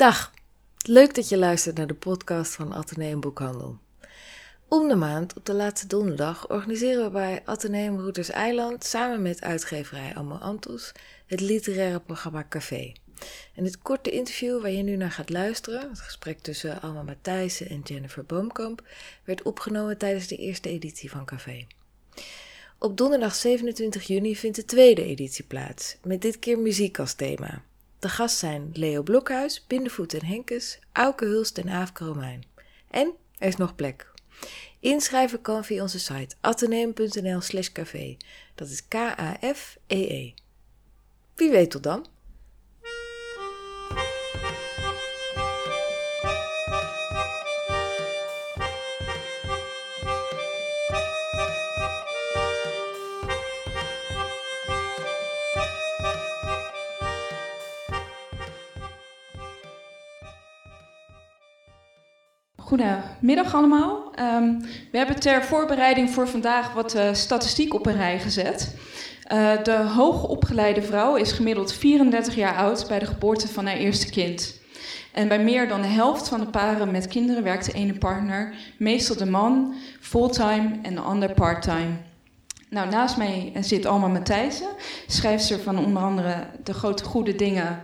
Dag, leuk dat je luistert naar de podcast van Atheneum Boekhandel. Om de maand, op de laatste donderdag, organiseren we bij Atheneum Routers Eiland samen met uitgeverij Almo Antos het literaire programma Café. En dit korte interview waar je nu naar gaat luisteren, het gesprek tussen Alma Matthijssen en Jennifer Boomkamp, werd opgenomen tijdens de eerste editie van Café. Op donderdag 27 juni vindt de tweede editie plaats, met dit keer muziek als thema. De gast zijn Leo Blokhuis, Bindevoet en Henkes, Auke Hulst en Aafke Romein. En er is nog plek. Inschrijven kan via onze site atheneum.nl slash café. Dat is K-A-F-E-E. -E. Wie weet tot dan. Goedemiddag allemaal. Um, we hebben ter voorbereiding voor vandaag wat uh, statistiek op een rij gezet. Uh, de hoogopgeleide vrouw is gemiddeld 34 jaar oud bij de geboorte van haar eerste kind. En bij meer dan de helft van de paren met kinderen werkt de ene partner, meestal de man, fulltime en de ander parttime. Nou, naast mij zit Alma Matthijssen, schrijfster van onder andere De Grote Goede Dingen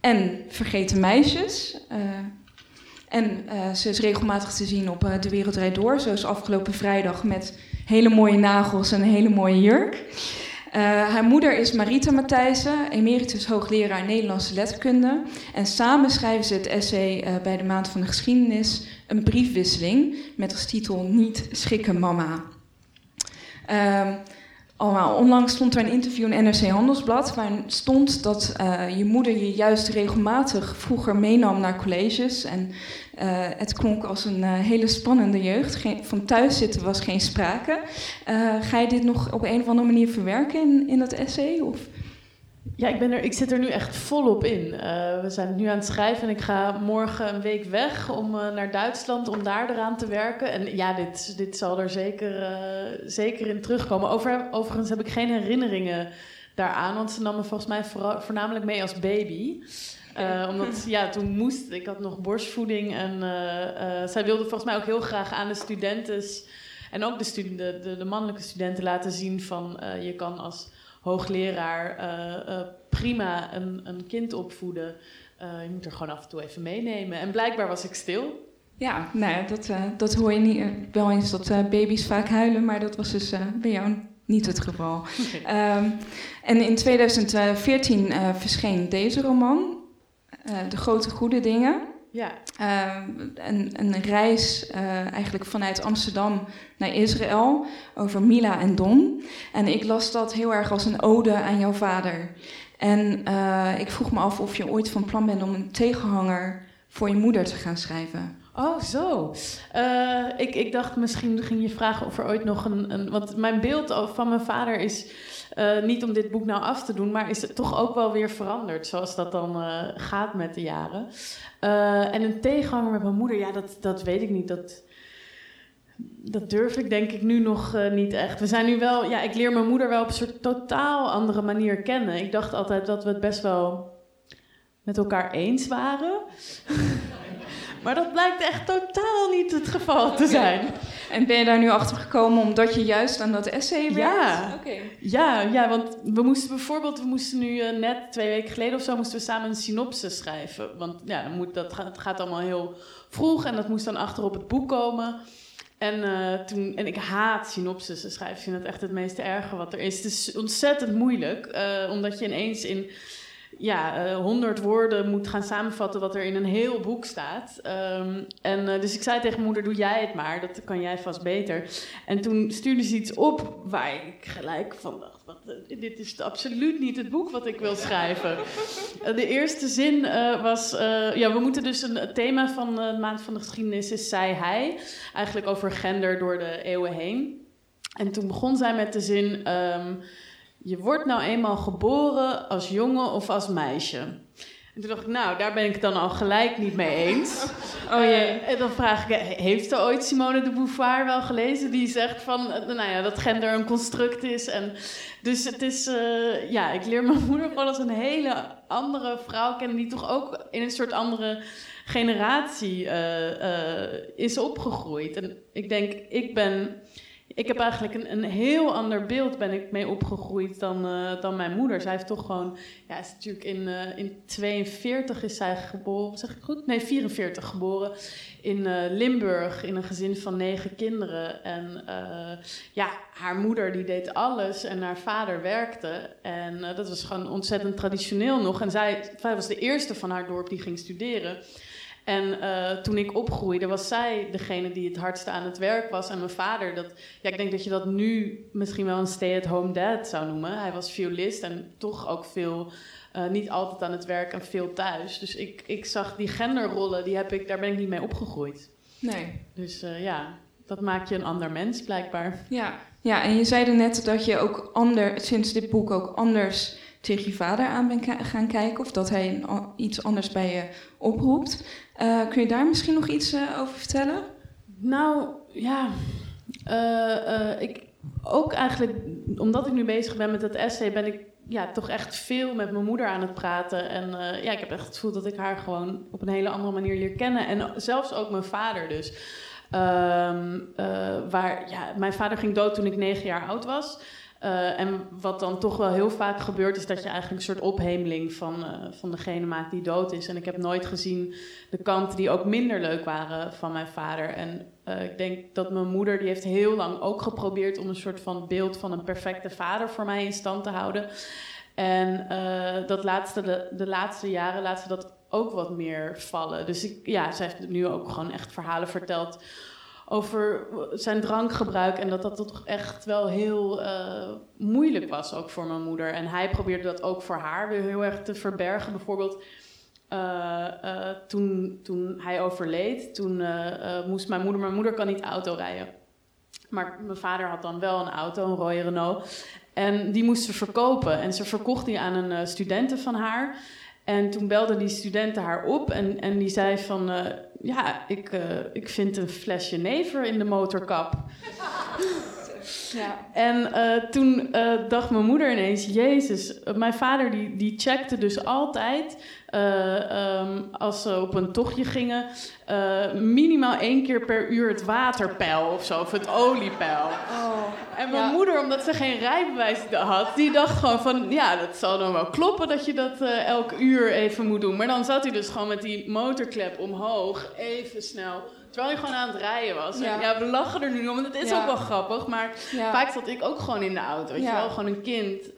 en Vergeten Meisjes. Uh, en uh, ze is regelmatig te zien op uh, De Wereld Rijd Door, zoals afgelopen vrijdag met hele mooie nagels en een hele mooie jurk. Uh, haar moeder is Marita Matthijssen, emeritus hoogleraar Nederlandse letterkunde. En samen schrijven ze het essay bij de Maand van de Geschiedenis, een briefwisseling, met als titel Niet schikken mama. Ehm, allemaal. Onlangs stond er een interview in NRC Handelsblad waarin stond dat uh, je moeder je juist regelmatig vroeger meenam naar colleges. En uh, het klonk als een uh, hele spannende jeugd. Geen, van thuis zitten was geen sprake. ga je dit nog op een of andere manier verwerken in, in dat essay? Of? Ja, ik, ben er, ik zit er nu echt volop in. Uh, we zijn nu aan het schrijven en ik ga morgen een week weg om uh, naar Duitsland om daar eraan te werken. En ja, dit, dit zal er zeker, uh, zeker in terugkomen. Over, overigens heb ik geen herinneringen daaraan, want ze nam me volgens mij voor, voornamelijk mee als baby. omdat ja, toen moest ik had nog borstvoeding en zij wilde volgens mij ook heel graag aan de studenten en ook de, studenten, de, de mannelijke studenten laten zien van je kan als hoogleraar uh, uh, prima een, een, kind opvoeden. Uh, je moet er gewoon af en toe even meenemen. En blijkbaar was ik stil. Ja, nou ja, dat, dat hoor je niet. wel eens dat baby's vaak huilen, maar dat was dus bij jou niet het geval. Okay. Um, en in 2014 verscheen deze roman, De Grote Goede Dingen. Ja. Uh, een, een, reis uh, eigenlijk vanuit Amsterdam naar Israël over Mila en Don. En ik las dat heel erg als een ode aan jouw vader. En uh, ik vroeg me af of je ooit van plan bent om een tegenhanger voor je moeder te gaan schrijven. Oh, zo. Uh, ik, ik dacht misschien ging je vragen of er ooit nog een. een want mijn beeld van mijn vader is. Uh, niet om dit boek nou af te doen, maar is het toch ook wel weer veranderd, zoals dat dan uh, gaat met de jaren. en een tegenhanger met mijn moeder, ja, dat, dat weet ik niet. Dat, dat durf ik denk ik nu nog niet echt. We zijn nu wel, ja, ik leer mijn moeder wel op een soort totaal andere manier kennen. Ik dacht altijd dat we het best wel met elkaar eens waren. Maar dat blijkt echt totaal niet het geval te zijn. En ben je daar nu achter gekomen omdat je juist aan dat essay werkt? Ja, okay. ja, ja want we moesten bijvoorbeeld, we moesten nu uh, net twee weken geleden of zo, moesten we samen een synopsis schrijven. Want ja, dan moet, dat gaat, gaat allemaal heel vroeg en dat moest dan achter op het boek komen. En, uh, toen, en ik haat synopsissen schrijven. Ik vind het echt het meest erge wat er is. Het is ontzettend moeilijk, uh, omdat je ineens in ja, honderd uh, woorden moet gaan samenvatten wat er in een heel boek staat. Um, en uh, dus ik zei tegen moeder, doe jij het maar, dat kan jij vast beter. En toen stuurde ze iets op waar ik gelijk van dacht, wat, uh, dit is absoluut niet het boek wat ik wil schrijven. de eerste zin was, ja, we moeten dus een thema van de Maand van de Geschiedenis is hij. Eigenlijk over gender door de eeuwen heen. En toen begon zij met de zin... Um, je wordt nou eenmaal geboren als jongen of als meisje. En toen dacht ik, nou, daar ben ik het dan al gelijk niet mee eens. Oh jee. Eh, en dan vraag ik, heeft ze ooit Simone de Beauvoir wel gelezen? Die zegt van, eh, nou ja, dat gender een construct is. En dus het is, eh, ja, ik leer mijn moeder gewoon als een hele andere vrouw kennen... die toch ook in een soort andere generatie eh, eh, is opgegroeid. En ik denk, ik ben... Ik heb eigenlijk een, een heel ander beeld ben ik mee opgegroeid dan, eh, dan mijn moeder. Zij heeft toch gewoon, ja, is natuurlijk in, eh, in 42 is zij geboren, zeg ik goed? Nee, 44 geboren in eh, Limburg in een gezin van negen kinderen. En ja, haar moeder die deed alles en haar vader werkte. En dat was gewoon ontzettend traditioneel nog. En zij, zij was de eerste van haar dorp die ging studeren. En eh, toen ik opgroeide, was zij degene die het hardste aan het werk was. En mijn vader, dat, ja, ik denk dat je dat nu misschien wel een stay-at-home dad zou noemen. Hij was violist en toch ook veel, eh, niet altijd aan het werk en veel thuis. Dus ik, ik zag die genderrollen, die heb ik, daar ben ik niet mee opgegroeid. Nee. Dus eh, ja, dat maakt je een ander mens blijkbaar. Ja. ja, en je zei er net dat je ook ander, sinds dit boek ook anders tegen je vader aan bent gaan kijken. Of dat hij iets anders bij je oproept. Eh, kun je daar misschien nog iets eh, over vertellen? Nou, ja. eh, ik, ook eigenlijk, omdat ik nu bezig ben met het essay, ben ik ja, toch echt veel met mijn moeder aan het praten. En ja, ik heb echt het gevoel dat ik haar gewoon op een hele andere manier leer kennen. En zelfs ook mijn vader dus. Ehm, eh, waar, ja, mijn vader ging dood toen ik negen jaar oud was. Eh, en wat dan toch wel heel vaak gebeurt, is dat je eigenlijk een soort ophemeling van, eh, van degene maakt die dood is. En ik heb nooit gezien de kanten die ook minder leuk waren van mijn vader. En eh, ik denk dat mijn moeder, die heeft heel lang ook geprobeerd om een soort van beeld van een perfecte vader voor mij in stand te houden. En dat laatste, de, de laatste jaren laat ze dat ook wat meer vallen. Dus ik, ja, zij heeft nu ook gewoon echt verhalen verteld over zijn drankgebruik. En dat dat toch echt wel heel eh, moeilijk was, ook voor mijn moeder. En hij probeerde dat ook voor haar weer heel erg te verbergen. Bijvoorbeeld eh, eh, toen, toen hij overleed, toen moest mijn moeder... Mijn moeder kan niet auto rijden. Maar mijn vader had dan wel een auto, een rode Renault. En die moest ze verkopen. En ze verkocht die aan een uh, studente van haar. En toen belde die studenten haar op en, en die zei van... Uh, ja, ik, uh, ik vind een flesje never in de motorkap. Ja. En uh, toen uh, dacht mijn moeder ineens, Jezus, mijn vader die, die checkte dus altijd uh, um, als ze op een tochtje gingen, minimaal één keer per uur het waterpeil of zo, of het oliepeil. Oh, en mijn ja. moeder, omdat ze geen rijbewijs had, die dacht gewoon van, ja, dat zal dan wel kloppen dat je dat elk uur even moet doen. Maar dan zat hij dus gewoon met die motorklep omhoog, even snel Terwijl hij gewoon aan het rijden was. Ja, ja we lachen er nu om, want het is ja. ook wel grappig. Maar vaak zat ik ook gewoon in de auto. Weet je wel, gewoon een kind. Uh,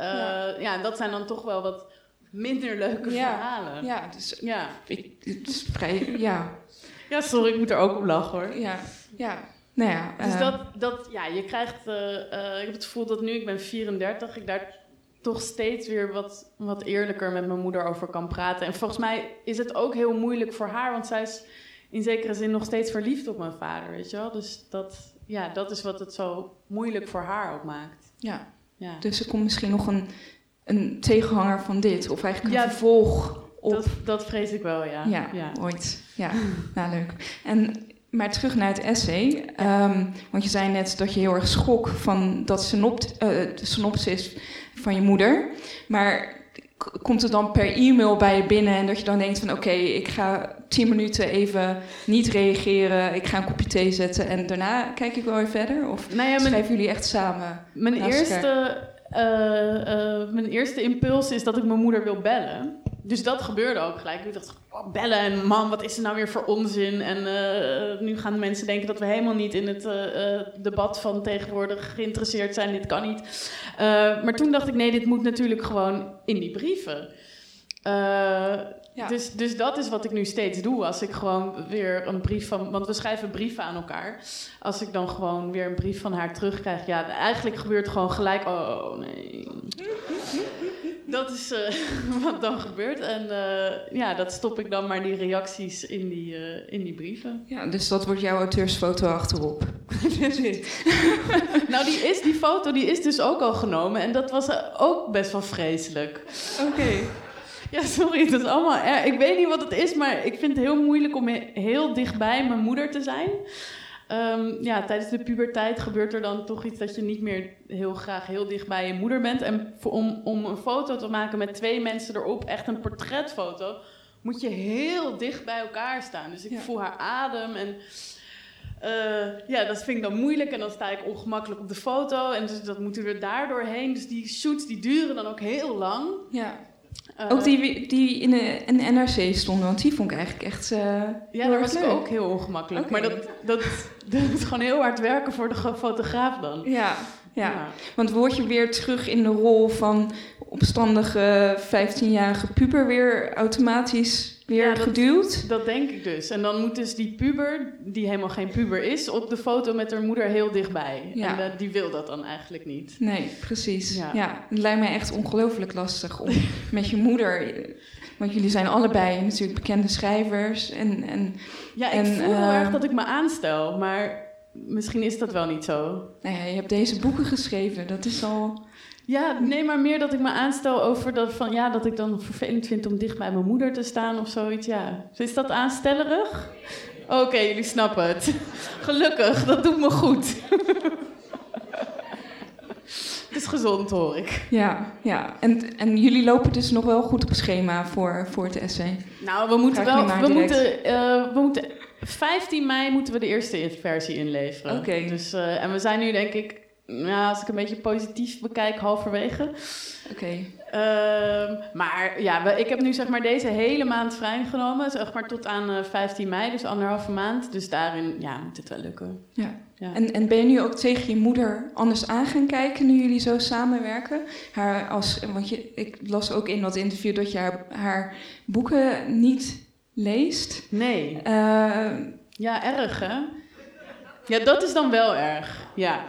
ja. en dat zijn dan toch wel wat minder leuke verhalen. Ja, dus ja. Ik, het is vrij, ja. Ja, sorry, ik moet er ook om lachen hoor. Ja, ja. Nou ja, dus uh, dat, dat, ja, je krijgt, uh, ik heb het gevoel dat nu, ik ben 34, ik daar toch steeds weer wat, wat eerlijker met mijn moeder over kan praten. En volgens mij is het ook heel moeilijk voor haar, want zij is in zekere zin nog steeds verliefd op mijn vader, weet je wel. Dus dat, ja, dat is wat het zo moeilijk voor haar ook maakt. Ja, ja. dus er komt misschien nog een, een tegenhanger van dit, of eigenlijk een ja, vervolg op... Dat, dat vrees ik wel, ja. Ja, ja. ooit. Ja, nou leuk. En, maar terug naar het essay, um, want je zei net dat je heel erg schrok van dat synopt, uh, de synopsis van je moeder. Maar komt het dan per e-mail bij je binnen en dat je dan denkt van oké, okay, ik ga tien minuten even niet reageren, ik ga een kopje thee zetten en daarna kijk ik wel weer verder? Of nou ja, schrijven jullie echt samen? Mijn eerste, uh, uh, mijn eerste impuls is dat ik mijn moeder wil bellen. Dus dat gebeurde ook gelijk. Ik dacht, oh, bellen en man, wat is er nou weer voor onzin? En uh, nu gaan mensen denken dat we helemaal niet in het uh, debat van tegenwoordig geïnteresseerd zijn. Dit kan niet. Uh, maar toen dacht ik, nee, dit moet natuurlijk gewoon in die brieven. Ja. Dus, dus dat is wat ik nu steeds doe. Als ik gewoon weer een brief van... Want we schrijven brieven aan elkaar. Als ik dan gewoon weer een brief van haar terugkrijg... Ja, eigenlijk gebeurt gewoon gelijk... Oh, nee. Dat is uh, wat dan gebeurt. En uh, ja, dat stop ik dan maar die reacties in die, uh, in die brieven. Ja, dus dat wordt jouw auteursfoto achterop. nou, die, is, die foto die is dus ook al genomen. En dat was ook best wel vreselijk. Oké. Okay. Ja, sorry, dat is allemaal. erg. Ik weet niet wat het is, maar ik vind het heel moeilijk om he- heel dichtbij mijn moeder te zijn. Ehm, ja, tijdens de puberteit gebeurt er dan toch iets dat je niet meer heel graag heel dicht bij je moeder bent. En voor, om, om een foto te maken met twee mensen erop, echt een portretfoto, moet je heel dicht bij elkaar staan. Dus ik Ja. voel haar adem en eh, ja, dat vind ik dan moeilijk. En dan sta ik ongemakkelijk op de foto en dus dat moeten we daardoor heen. Dus die shoots die duren dan ook heel lang. Ja. Eh, Ook die, die in de, in de NRC stonden, want die vond ik eigenlijk echt eh Ja, daar was ik ook heel ongemakkelijk. Maar dat, dat, dat is gewoon heel hard werken voor de fotograaf dan. Ja, ja. Want word je weer terug in de rol van opstandige 15-jarige puber weer automatisch weer Ja, dat- geduwd? Dat denk ik dus. En dan moet dus die puber, die helemaal geen puber is, op de foto met haar moeder heel dichtbij. Ja. En die wil dat dan eigenlijk niet. Nee, precies. Ja. Ja. het lijkt mij echt ongelooflijk lastig om met je moeder... Want jullie zijn allebei natuurlijk bekende schrijvers. En, en Ja, ik En, voel heel eh, erg dat ik me aanstel, maar misschien is dat wel niet zo. nou ja, je hebt deze boeken geschreven. Dat is al... Ja, nee, maar meer dat ik me aanstel over dat van ja, dat ik dan vervelend vind om dicht bij mijn moeder te staan of zoiets. Ja, is dat aanstellerig? Oké, jullie snappen het. Gelukkig, dat doet me goed. het is gezond, hoor ik. Ja, ja. En, en jullie lopen dus nog wel goed op schema voor, voor het essay. Nou, we moeten wel. maar We direct. moeten, eh, we moeten. 15 mei moeten we de eerste versie inleveren. Oké. Dus, eh, en we zijn nu, denk ik, nou, als ik een beetje positief bekijk, halverwege. Oké. Ehm, maar ja, we- ik heb nu zeg maar deze hele maand vrijgenomen. Zeg maar tot aan eh, 15 mei, dus anderhalve maand. Dus daarin ja, moet het wel lukken. Ja. Ja. En, en ben je nu ook tegen je moeder anders aan gaan kijken nu jullie zo samenwerken? Haar als, want je, ik las ook in dat interview dat je haar, haar boeken niet leest. Nee. Eh, Ja, erg hè? Ja, dat is dan wel erg. Ja.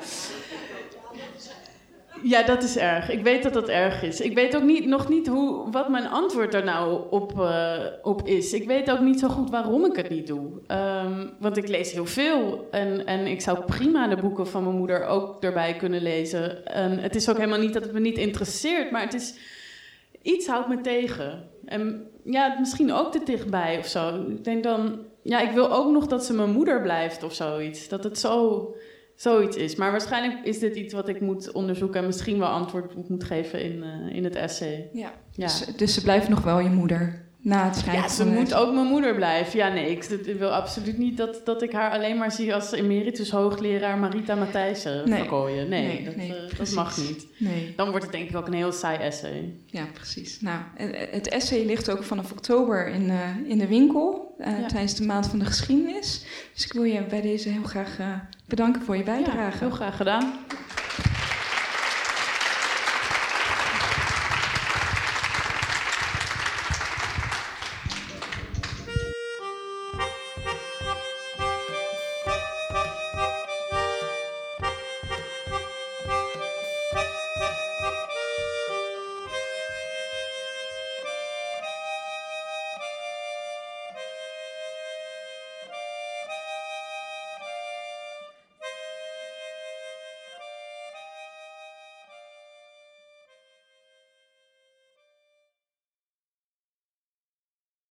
Ja, dat is erg. Ik weet dat dat erg is. Ik weet ook niet, nog niet hoe, wat mijn antwoord daar nou op, eh, op is. Ik weet ook niet zo goed waarom ik het niet doe. Ehm, want ik lees heel veel. En, en ik zou prima de boeken van mijn moeder ook erbij kunnen lezen. En het is ook helemaal niet dat het me niet interesseert. Maar het is... Iets houdt me tegen. En ja, misschien ook te dichtbij of zo. Ik denk dan... Ja, ik wil ook nog dat ze mijn moeder blijft of zoiets. Dat het zo, zoiets is. Maar waarschijnlijk is dit iets wat ik moet onderzoeken... en misschien wel antwoord op moet geven in, eh, in het essay. ja. Ja. Dus, dus ze blijft nog wel je moeder na het schrijven Ja, ze het moet ook mijn moeder blijven. Ja, nee, ik, ik wil absoluut niet dat, dat ik haar alleen maar zie als emeritus hoogleraar Marita Matthijssen Nee. verkooien. Nee, Nee, dat, nee, eh, dat mag niet. Nee, Dan wordt het denk ik ook een heel saai essay. ja, precies. Nou, en het essay ligt ook vanaf oktober in, eh, in de winkel eh, Ja. tijdens de maand van de geschiedenis. Dus ik wil je bij deze heel graag eh, bedanken voor je bijdrage. Ja, heel graag gedaan.